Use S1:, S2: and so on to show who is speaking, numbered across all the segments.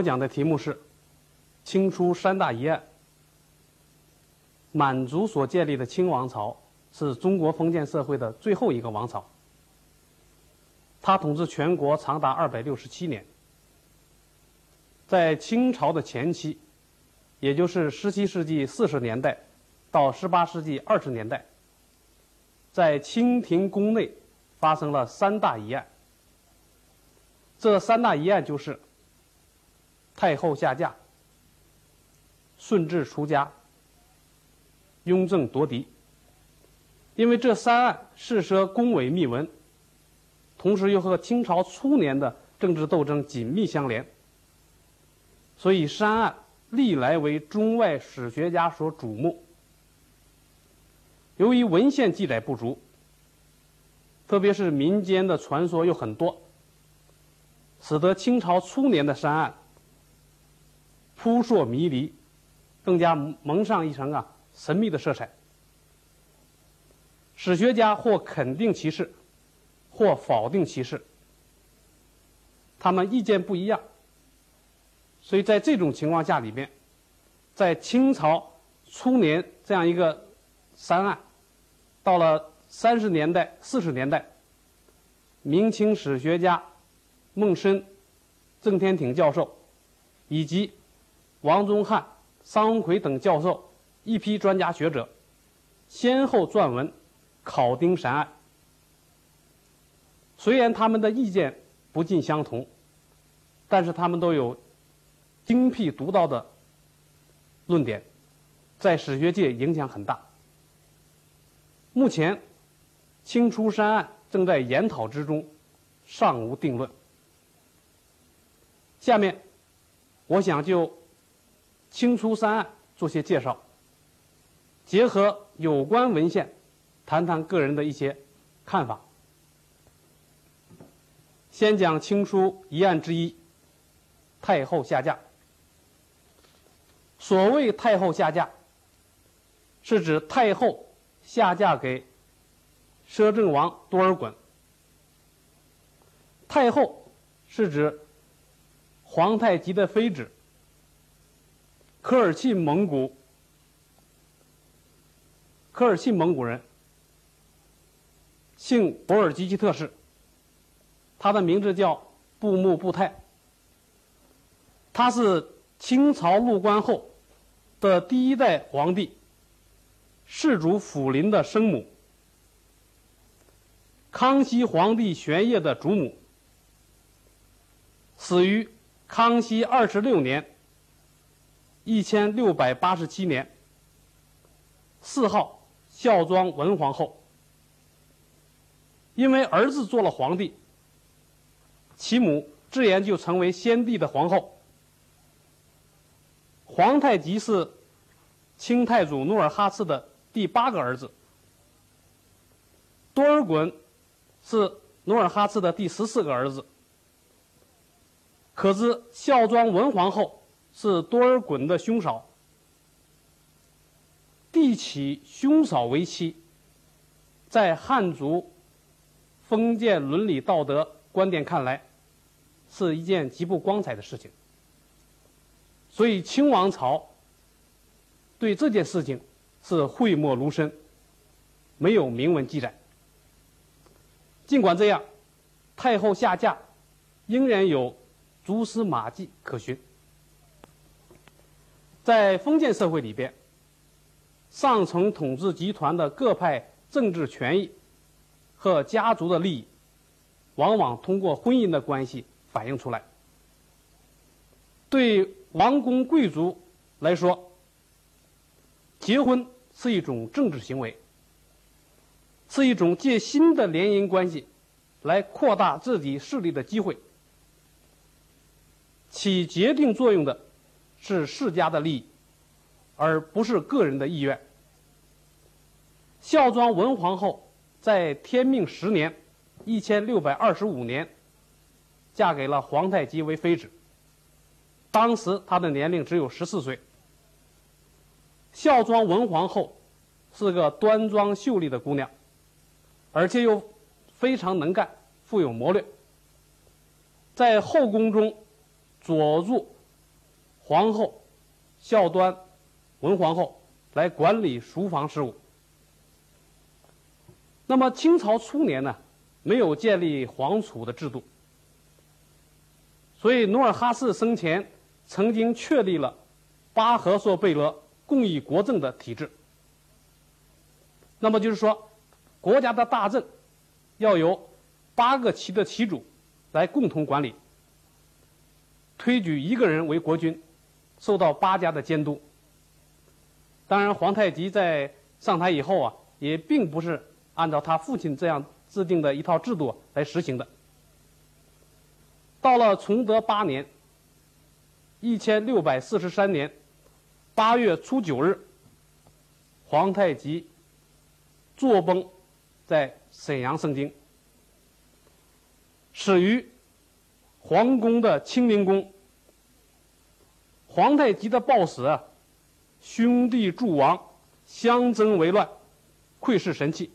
S1: 我讲的题目是清初三大疑案。满族所建立的清王朝是中国封建社会的最后一个王朝，它统治全国长达二百六十七年。在清朝的前期，也就是十七世纪四十年代到十八世纪二十年代，在清廷宫内发生了三大疑案。这三大疑案就是太后下嫁、顺治出家、雍正夺嫡。因为这三案事涉宫闱秘闻，同时又和清朝初年的政治斗争紧密相连。所以，三案历来为中外史学家所瞩目。由于文献记载不足，特别是民间的传说又很多，使得清朝初年的山案扑朔迷离，更加蒙上一层啊神秘的色彩。史学家或肯定其事，或否定其事，他们意见不一样。所以在这种情况下里面，在清朝初年这样一个三案，到了三十年代、四十年代，明清史学家孟深、郑天挺教授，以及王宗翰、桑荣奎等教授一批专家学者，先后撰文考丁山案。虽然他们的意见不尽相同，但是他们都有。精辟独到的论点，在史学界影响很大。目前，清初山案正在研讨之中，尚无定论。下面，我想就清初三案做些介绍，结合有关文献，谈谈个人的一些看法。先讲清初一案之一：太后下嫁。所谓太后下嫁，是指太后下嫁给摄政王多尔衮。太后是指皇太极的妃子，科尔沁蒙古，科尔沁蒙古人，姓博尔济吉特氏，他的名字叫布木布泰，他是清朝入关后。的第一代皇帝，世祖辅林的生母，康熙皇帝玄烨的祖母，死于康熙二十六年（一千六百八十七年），谥号孝庄文皇后。因为儿子做了皇帝，其母自然就成为先帝的皇后。皇太极是清太祖努尔哈赤的第八个儿子，多尔衮是努尔哈赤的第十四个儿子。可知孝庄文皇后是多尔衮的兄嫂，帝娶兄嫂为妻，在汉族封建伦理道德观点看来，是一件极不光彩的事情。所以，清王朝对这件事情是讳莫如深，没有明文记载。尽管这样，太后下嫁仍然有蛛丝马迹可循。在封建社会里边，上层统治集团的各派政治权益和家族的利益，往往通过婚姻的关系反映出来。对。王公贵族来说，结婚是一种政治行为，是一种借新的联姻关系来扩大自己势力的机会。起决定作用的是世家的利益，而不是个人的意愿。孝庄文皇后在天命十年（一千六百二十五年）嫁给了皇太极为妃子。当时她的年龄只有十四岁。孝庄文皇后是个端庄秀丽的姑娘，而且又非常能干，富有谋略。在后宫中，佐助皇后、孝端、文皇后来管理书房事务。那么清朝初年呢，没有建立皇储的制度，所以努尔哈赤生前曾经确立了巴和硕贝勒共议国政的体制。那么就是说，国家的大政要由八个旗的旗主来共同管理，推举一个人为国君，受到八家的监督。当然，皇太极在上台以后啊，也并不是。按照他父亲这样制定的一套制度来实行的。到了崇德八年（一千六百四十三年）八月初九日，皇太极坐崩在沈阳盛京，始于皇宫的清明宫。皇太极的暴死，兄弟诸王相争为乱，窥视神器。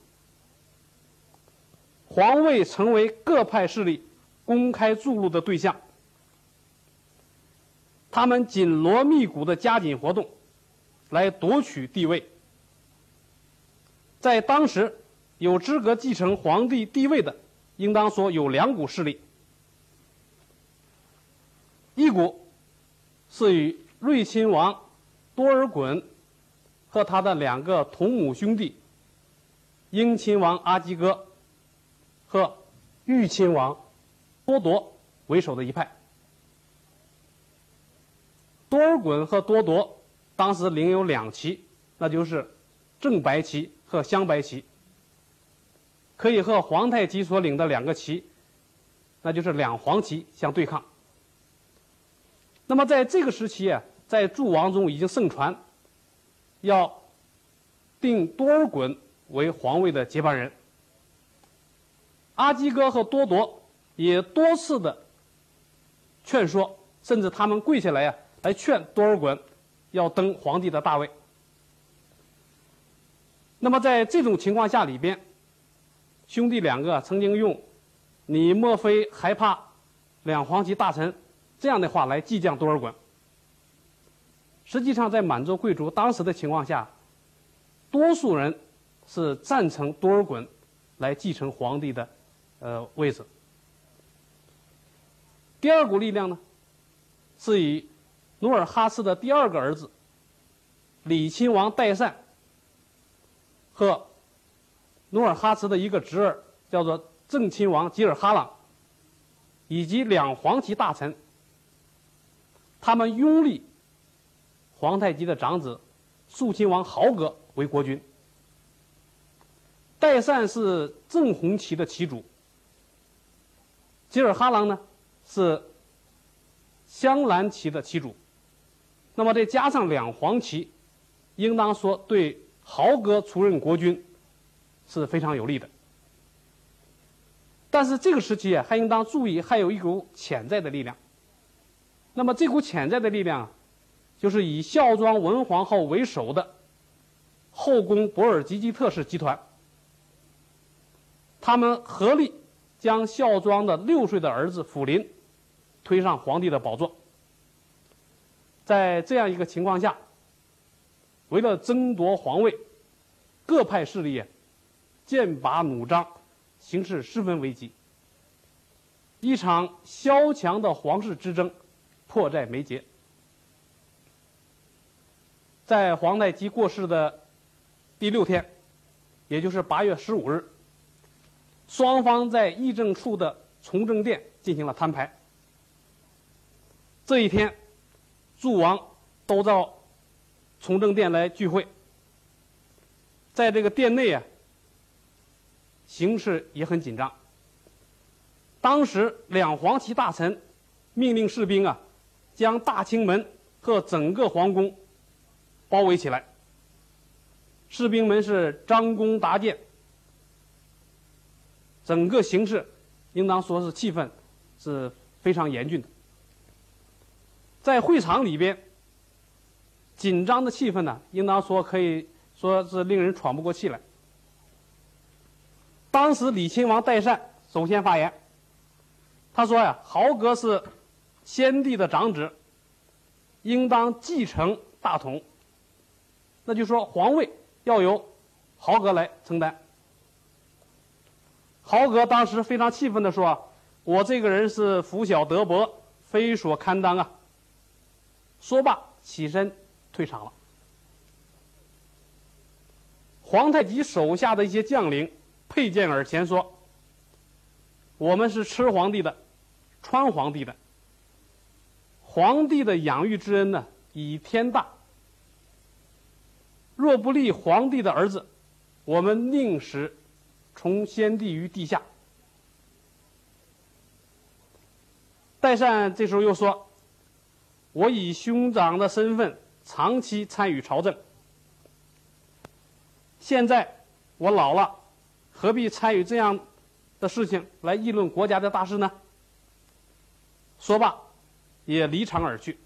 S1: 皇位成为各派势力公开注入的对象，他们紧锣密鼓的加紧活动，来夺取帝位。在当时，有资格继承皇帝帝位的，应当说有两股势力，一股是与睿亲王多尔衮和他的两个同母兄弟英亲王阿基哥。和豫亲王多铎为首的一派，多尔衮和多铎当时领有两旗，那就是正白旗和镶白旗，可以和皇太极所领的两个旗，那就是两黄旗相对抗。那么在这个时期啊，在诸王中已经盛传，要定多尔衮为皇位的接班人。阿基哥和多铎也多次的劝说，甚至他们跪下来呀，来劝多尔衮要登皇帝的大位。那么在这种情况下里边，兄弟两个曾经用“你莫非还怕两黄旗大臣”这样的话来激将多尔衮。实际上，在满洲贵族当时的情况下，多数人是赞成多尔衮来继承皇帝的。呃，位置。第二股力量呢，是以努尔哈赤的第二个儿子李亲王代善和努尔哈赤的一个侄儿叫做正亲王吉尔哈朗，以及两黄旗大臣，他们拥立皇太极的长子肃亲王豪格为国君。代善是正红旗的旗主。吉尔哈朗呢，是镶蓝旗的旗主，那么再加上两黄旗，应当说对豪格出任国君是非常有利的。但是这个时期啊，还应当注意，还有一股潜在的力量。那么这股潜在的力量，就是以孝庄文皇后为首的后宫博尔济吉特氏集团，他们合力。将孝庄的六岁的儿子辅林推上皇帝的宝座。在这样一个情况下，为了争夺皇位，各派势力剑拔弩张，形势十分危急。一场萧强的皇室之争迫在眉睫。在皇太极过世的第六天，也就是八月十五日。双方在议政处的从政殿进行了摊牌。这一天，诸王都到从政殿来聚会。在这个殿内啊，形势也很紧张。当时两黄旗大臣命令士兵啊，将大清门和整个皇宫包围起来。士兵们是张弓搭箭。整个形势，应当说是气氛是非常严峻的。在会场里边，紧张的气氛呢，应当说可以说是令人喘不过气来。当时李亲王代善首先发言，他说呀：“豪格是先帝的长子，应当继承大统。那就说皇位要由豪格来承担。豪格当时非常气愤地说：“我这个人是福小德薄，非所堪当啊！”说罢，起身退场了。皇太极手下的一些将领佩剑而前说：“我们是吃皇帝的，穿皇帝的。皇帝的养育之恩呢，以天大。若不立皇帝的儿子，我们宁使从先帝于地下。”代善这时候又说：“我以兄长的身份长期参与朝政。”现在我老了，何必参与这样的事情来议论国家的大事呢？说罢，也离场而去。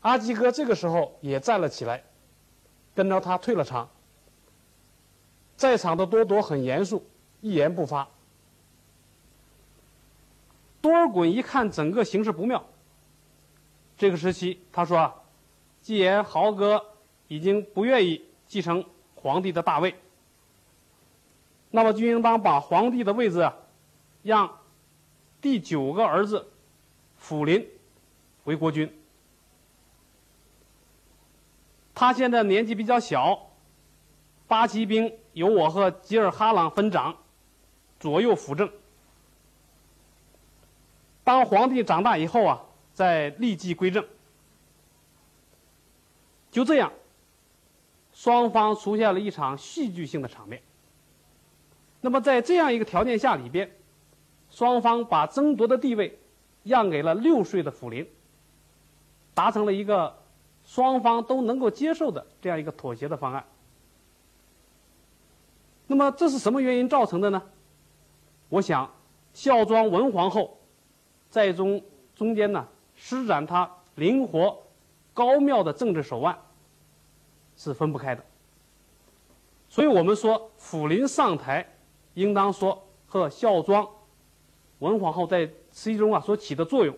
S1: 阿基哥这个时候也站了起来，跟着他退了场。在场的多铎很严肃，一言不发。多尔衮一看整个形势不妙，这个时期他说啊：“既然豪哥。”已经不愿意继承皇帝的大位，那么就应当把皇帝的位置，让第九个儿子辅林为国君。他现在年纪比较小，八旗兵由我和吉尔哈朗分掌，左右辅政。当皇帝长大以后啊，再立即归政。就这样。双方出现了一场戏剧性的场面。那么，在这样一个条件下里边，双方把争夺的地位让给了六岁的辅林，达成了一个双方都能够接受的这样一个妥协的方案。那么，这是什么原因造成的呢？我想，孝庄文皇后在中中间呢，施展她灵活高妙的政治手腕。是分不开的，所以我们说辅林上台，应当说和孝庄文皇后在其中啊所起的作用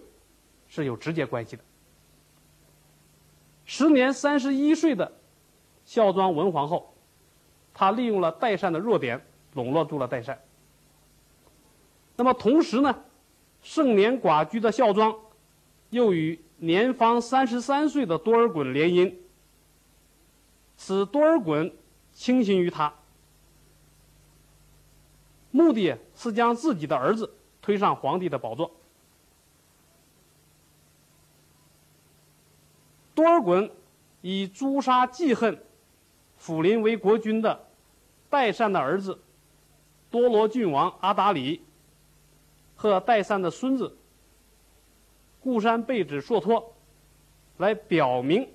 S1: 是有直接关系的。时年三十一岁的孝庄文皇后，她利用了代善的弱点，笼络住了代善。那么同时呢，盛年寡居的孝庄，又与年方三十三岁的多尔衮联姻。使多尔衮倾心于他，目的是将自己的儿子推上皇帝的宝座。多尔衮以诛杀记恨辅林为国君的代善的儿子多罗郡王阿达里和代善的孙子固山贝子硕托，来表明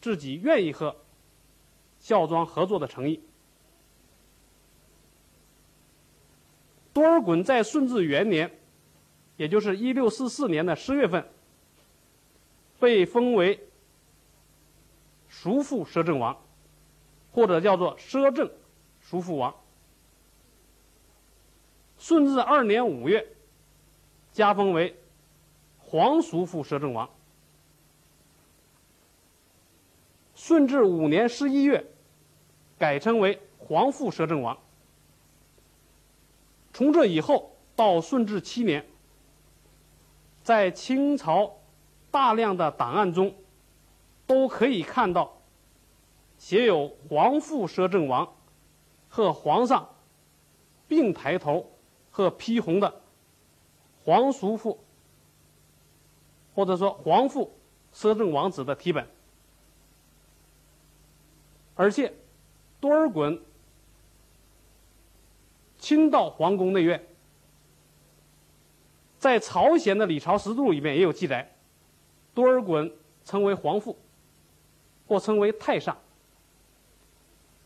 S1: 自己愿意和。孝庄合作的诚意。多尔衮在顺治元年，也就是一六四四年的十月份，被封为叔父摄政王，或者叫做摄政叔父王。顺治二年五月，加封为皇叔父摄政王。顺治五年十一月，改称为皇父摄政王。从这以后到顺治七年，在清朝大量的档案中，都可以看到写有“皇父摄政王”和皇上并抬头和披红的“皇叔父”或者说“皇父摄政王子”的题本。而且，多尔衮亲到皇宫内院，在朝鲜的《李朝实录》里面也有记载，多尔衮称为皇父，或称为太上。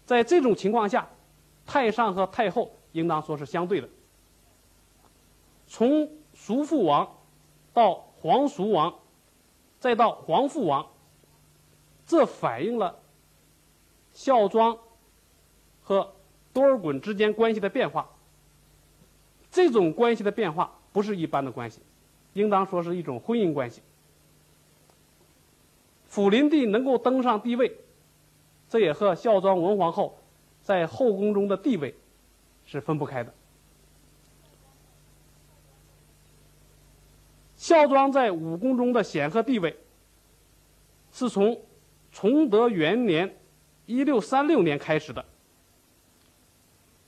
S1: 在这种情况下，太上和太后应当说是相对的。从叔父王到皇叔王，再到皇父王，这反映了。孝庄和多尔衮之间关系的变化，这种关系的变化不是一般的关系，应当说是一种婚姻关系。福临帝能够登上帝位，这也和孝庄文皇后在后宫中的地位是分不开的。孝庄在武宫中的显赫地位，是从崇德元年（一六三六年）开始的。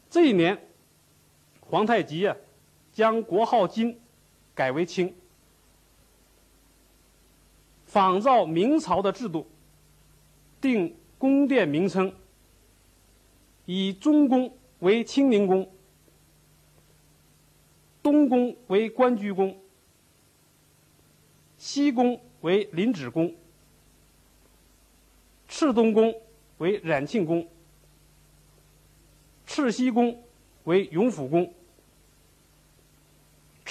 S1: 这一年，皇太极啊，将国号金改为清，仿照明朝的制度，定宫殿名称，以中宫为清宁宫，东宫为关雎宫。西宫为临止宫，赤东宫为染庆宫，赤西宫为永福宫。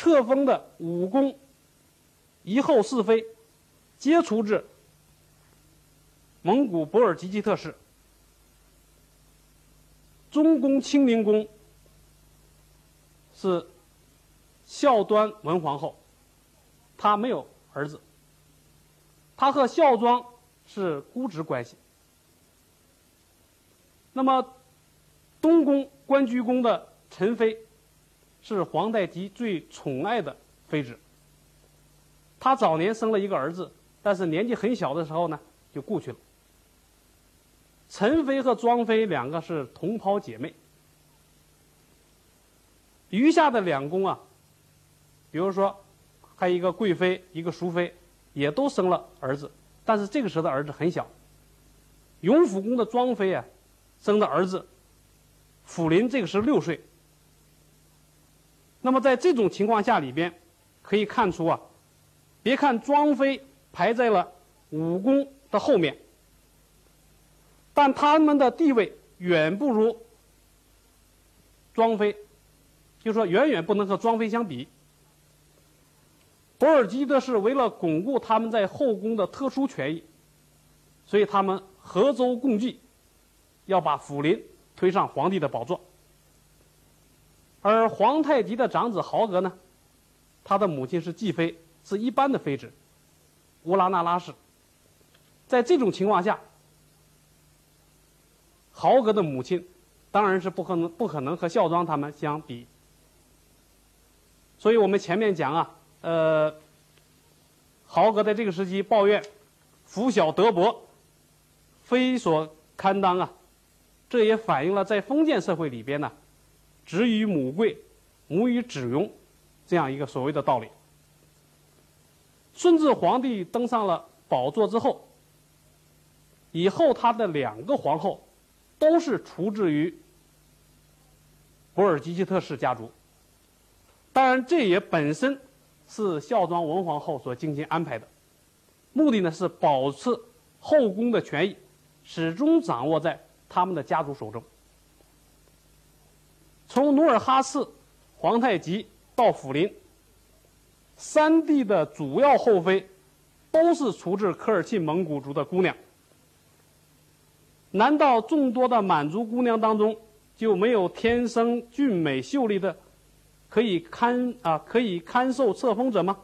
S1: 册封的五宫一后四妃，皆出自蒙古博尔济吉特氏。中宫清宁宫是孝端文皇后，她没有。儿子，她和孝庄是姑侄关系。那么，东宫关雎宫的陈妃是皇太极最宠爱的妃子。他早年生了一个儿子，但是年纪很小的时候呢就故去了。陈妃和庄妃两个是同胞姐妹。余下的两宫啊，比如说。还有一个贵妃，一个淑妃，也都生了儿子，但是这个时候的儿子很小。永福宫的庄妃啊，生的儿子，辅林这个时候六岁。那么在这种情况下里边，可以看出啊，别看庄妃排在了武宫的后面，但他们的地位远不如庄妃，就说远远不能和庄妃相比。博尔济的是为了巩固他们在后宫的特殊权益，所以他们合舟共济，要把辅临推上皇帝的宝座。而皇太极的长子豪格呢，他的母亲是继妃，是一般的妃子，乌拉那拉氏。在这种情况下，豪格的母亲当然是不可能不可能和孝庄他们相比。所以我们前面讲啊。呃，豪格在这个时期抱怨“福小德薄，非所堪当”啊，这也反映了在封建社会里边呢，“子与母贵，母与子荣”这样一个所谓的道理。顺治皇帝登上了宝座之后，以后他的两个皇后都是出自于博尔济吉特氏家族，当然这也本身。是孝庄文皇后所精心安排的，目的呢是保持后宫的权益始终掌握在他们的家族手中。从努尔哈赤、皇太极到福临，三帝的主要后妃都是出自科尔沁蒙古族的姑娘。难道众多的满族姑娘当中就没有天生俊美秀丽的？可以堪啊，可以堪受册封者吗？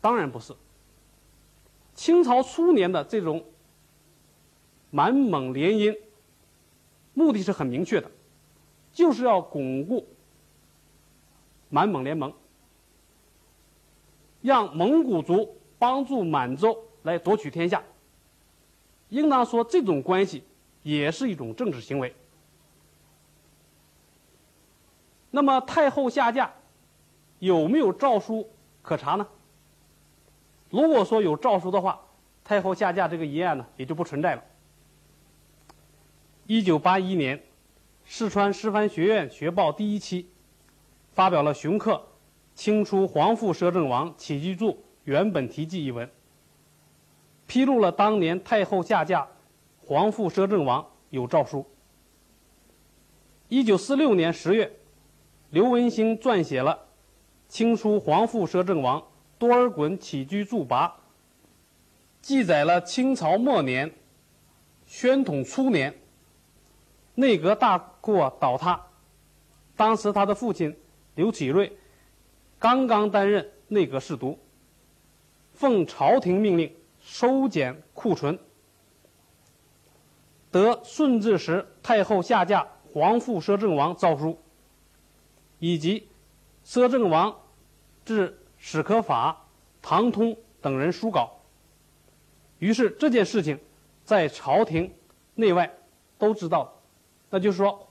S1: 当然不是。清朝初年的这种满蒙联姻，目的是很明确的，就是要巩固满蒙联盟，让蒙古族帮助满洲来夺取天下。应当说，这种关系也是一种政治行为。那么太后下嫁有没有诏书可查呢？如果说有诏书的话，太后下嫁这个疑案呢也就不存在了。一九八一年，四川师范学院学报第一期发表了熊克《清初皇父摄政王起居注原本题记》一文，披露了当年太后下嫁皇父摄政王有诏书。一九四六年十月。刘文兴撰写了《清初皇父摄政王多尔衮起居注跋》，记载了清朝末年、宣统初年内阁大库倒塌，当时他的父亲刘启瑞刚刚担任内阁侍读，奉朝廷命令收减库存，得顺治时太后下嫁皇父摄政王诏书，以及摄政王致史可法、唐通等人书稿。于是这件事情在朝廷内外都知道，那就是说，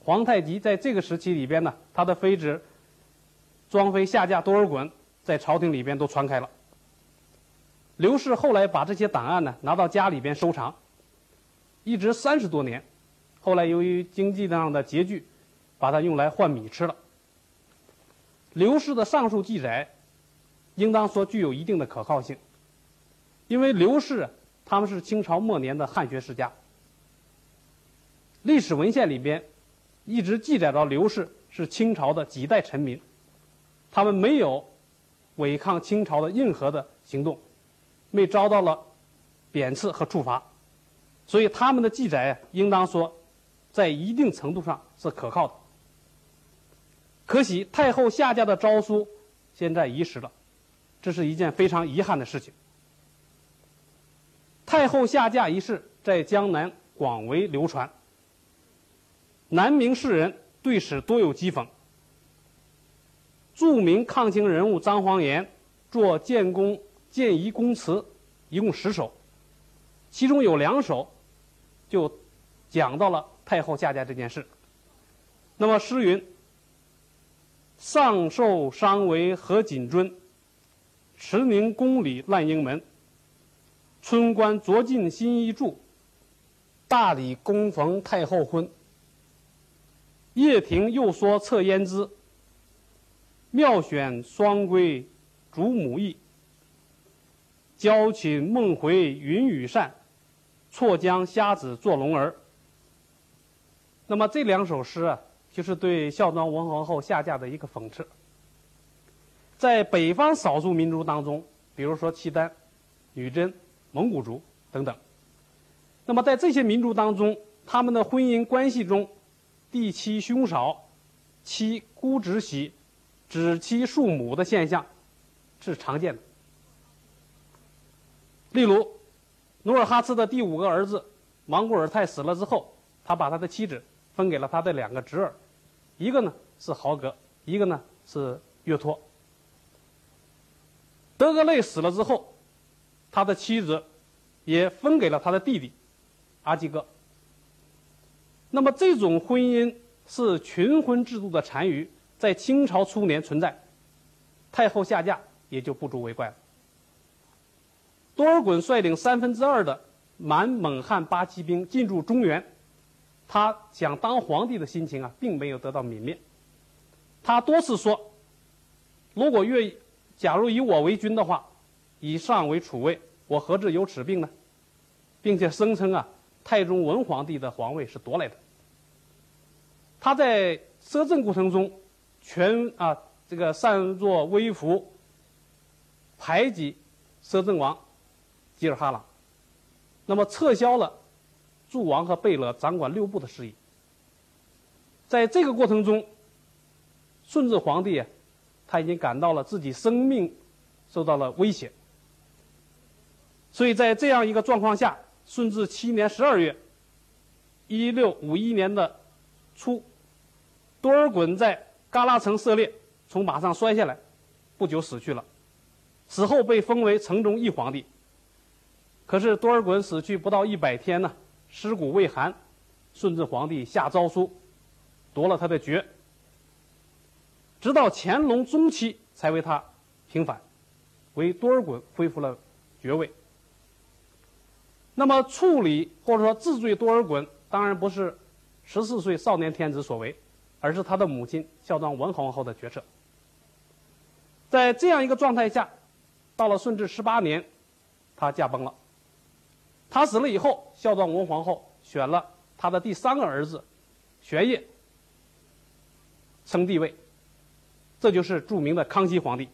S1: 皇太极在这个时期里边呢，他的妃子庄妃下嫁多尔衮，在朝廷里边都传开了。刘氏后来把这些档案呢拿到家里边收藏，一直三十多年。后来由于经济上的拮据，把它用来换米吃了。刘氏的上述记载，应当说具有一定的可靠性，因为刘氏他们是清朝末年的汉学世家，历史文献里边一直记载到刘氏是清朝的几代臣民，他们没有违抗清朝的任何的行动。没遭到了贬斥和处罚，所以他们的记载应当说，在一定程度上是可靠的。可惜太后下嫁的诏书现在遗失了，这是一件非常遗憾的事情。太后下嫁一事在江南广为流传，南明士人对此多有讥讽。著名抗清人物张煌言作建功。建仪宫词一共十首，其中有两首就讲到了太后下嫁这件事。那么诗云：“上寿伤为何锦尊，慈宁宫里烂英门。春官着进新衣著，大理恭逢太后婚。叶庭又说侧胭脂，妙选双归主母意。”娇寝梦回云雨扇，错将瞎子做龙儿。那么这两首诗啊，就是对孝庄文皇后下嫁的一个讽刺。在北方少数民族当中，比如说契丹、女真、蒙古族等等，那么在这些民族当中，他们的婚姻关系中，弟妻兄少、妻孤侄媳、指妻庶母的现象是常见的。例如，努尔哈赤的第五个儿子莽古尔泰死了之后，他把他的妻子分给了他的两个侄儿，一个呢是豪格，一个呢是岳托。德格类死了之后，他的妻子也分给了他的弟弟阿济格。那么这种婚姻是群婚制度的残余，在清朝初年存在，太后下嫁也就不足为怪了。多尔衮率领三分之二的满蒙汉八旗兵进驻中原，他想当皇帝的心情啊，并没有得到泯灭。他多次说：“如果愿意，假如以我为君的话，以上为储位，我何至有此病呢？”并且声称啊，太宗文皇帝的皇位是夺来的。他在摄政过程中，全啊这个擅作威服，排挤摄政王。吉尔哈朗，那么撤销了诸王和贝勒掌管六部的事宜。在这个过程中，顺治皇帝他已经感到了自己生命受到了威胁，所以在这样一个状况下，顺治七年十二月，一六五一年的初，多尔衮在嘎拉城涉猎，从马上摔下来，不久死去了，死后被封为城中一皇帝。可是多尔衮死去不到一百天呢，尸骨未寒，顺治皇帝下诏书，夺了他的爵。直到乾隆中期才为他平反，为多尔衮恢复了爵位。那么处理或者说治罪多尔衮，当然不是十四岁少年天子所为，而是他的母亲孝庄文皇后的决策。在这样一个状态下，到了顺治十八年，他驾崩了。他死了以后，孝庄文皇后选了他的第三个儿子，玄烨称帝位，这就是著名的康熙皇帝。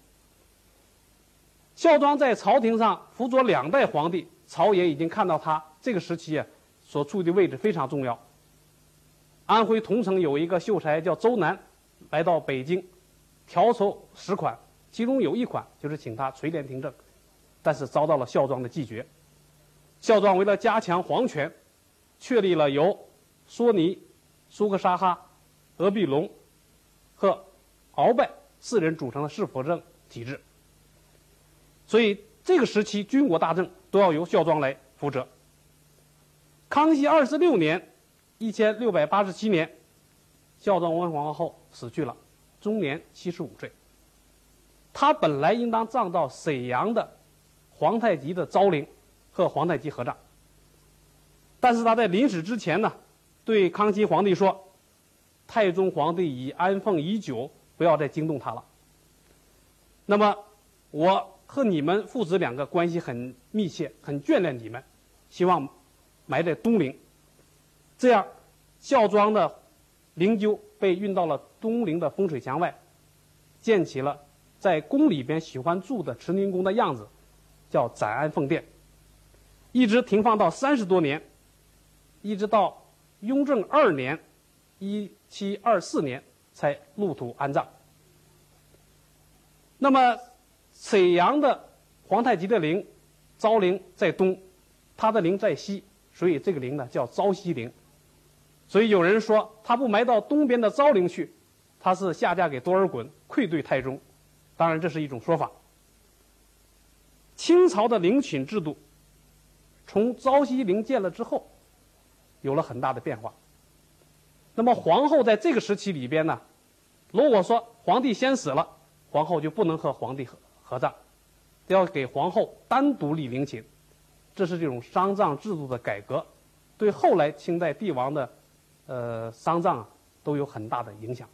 S1: 孝庄在朝廷上辅佐两代皇帝，朝野已经看到他这个时期啊所处的位置非常重要。安徽桐城有一个秀才叫周南，来到北京，调筹十款，其中有一款就是请他垂帘听政。但是遭到了孝庄的拒绝。孝庄为了加强皇权，确立了由索尼、苏克沙哈、额必隆和鳌拜四人组成的世辅政体制。所以这个时期军国大政都要由孝庄来负责。康熙二十六年（一千六百八十七年），孝庄文皇后死去了，终年七十五岁。她本来应当葬到沈阳的皇太极的昭陵，和皇太极合葬。但是她在临死之前呢，对康熙皇帝说：“太宗皇帝已安奉已久，不要再惊动他了。”那么，我和你们父子两个关系很密切，很眷恋你们，希望。埋在东陵，这样孝庄的灵柩被运到了东陵的风水墙外，建起了在宫里边喜欢住的慈宁宫的样子，叫展安奉殿，一直停放到三十多年，一直到雍正二年（一七二四年）才入土安葬。那么沈阳的皇太极的陵，昭陵在东，他的陵在西。所以这个陵呢叫昭西陵，所以有人说他不埋到东边的昭陵去，他是下嫁给多尔衮，愧对太宗。当然这是一种说法。清朝的陵寝制度，从昭西陵建了之后，有了很大的变化。那么皇后在这个时期里边呢，如果说皇帝先死了，皇后就不能和皇帝合合葬，要给皇后单独立陵寝。这是这种丧葬制度的改革，对后来清代帝王的，呃丧葬啊都有很大的影响。